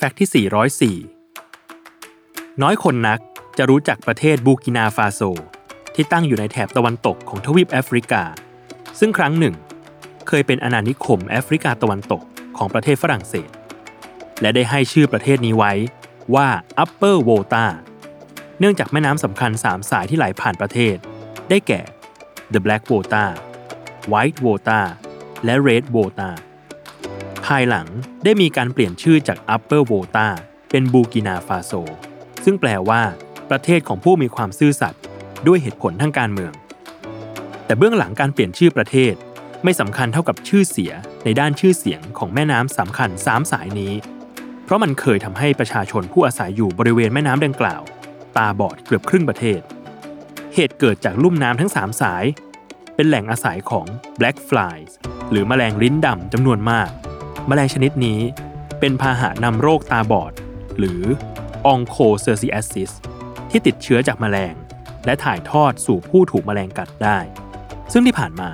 Fact ที่ 404 น้อยคนนักจะรู้จักประเทศบูร์กินาฟาโซ ที่ตั้งอยู่ในแถบตะวันตกของทวีปแอฟริกา ซึ่งครั้งหนึ่ง เคยเป็นอาณานิคมแอฟริกาตะวันตกของประเทศฝรั่งเศส และได้ให้ชื่อประเทศนี้ไว้ว่า Upper Volta เนื่องจากแม่น้ำสำคัญ 3 สายที่ไหลผ่านประเทศ ได้แก่ The Black Volta White Volta และ Red Volta ภายหลังได้มีการเปลี่ยนชื่อจาก Upper Volta เป็นบูกินาฟาโซ ซึ่งแปลว่า ประเทศของผู้มีความซื่อสัตย์ด้วยเหตุผลทางการเมือง แต่เบื้องหลังการเปลี่ยนชื่อประเทศ ไม่สำคัญเท่ากับชื่อเสียในด้านชื่อเสียงของแม่น้ำสำคัญ3สายนี้ เพราะมันเคยทำให้ประชาชนผู้อาศัยอยู่บริเวณแม่น้ำดังกล่าว ตาบอดเกือบครึ่งประเทศ เหตุเกิดจากลุ่มน้ำทั้ง3สาย เป็นแหล่งอาศัยของ black flies หรือแมลงลิ้นดำจำนวนมาก แมลงชนิดนี้เป็นพาหะนำโรคตาบอด หรือ onchocerciasis ที่ติดเชื้อจากแมลง และถ่ายทอดสู่ผู้ถูกแมลงกัดได้ ซึ่งที่ผ่านมา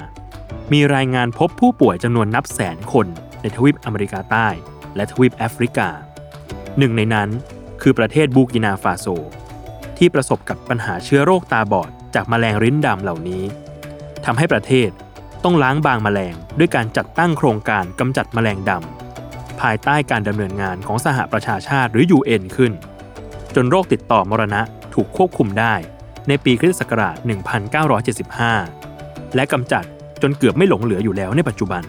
มีรายงานพบผู้ป่วยจำนวนนับแสนคนในทวีปอเมริกาใต้ และทวีปแอฟริกา หนึ่งในนั้นคือประเทศบูกินาฟาโซ ที่ประสบกับปัญหาเชื้อโรคตาบอดจากแมลงริ้นดำเหล่านี้ทำให้ประเทศ ต้องล้างบางแมลง ด้วยการจัดตั้งโครงการกำจัดแมลงดำภายใต้การดำเนินงานของสหประชาชาติหรือ UN ขึ้น จนโรคติดต่อมรณะถูกควบคุมได้ ในปีคริสตศักราช 1975 และกำจัดจนเกือบไม่หลงเหลืออยู่แล้วในปัจจุบัน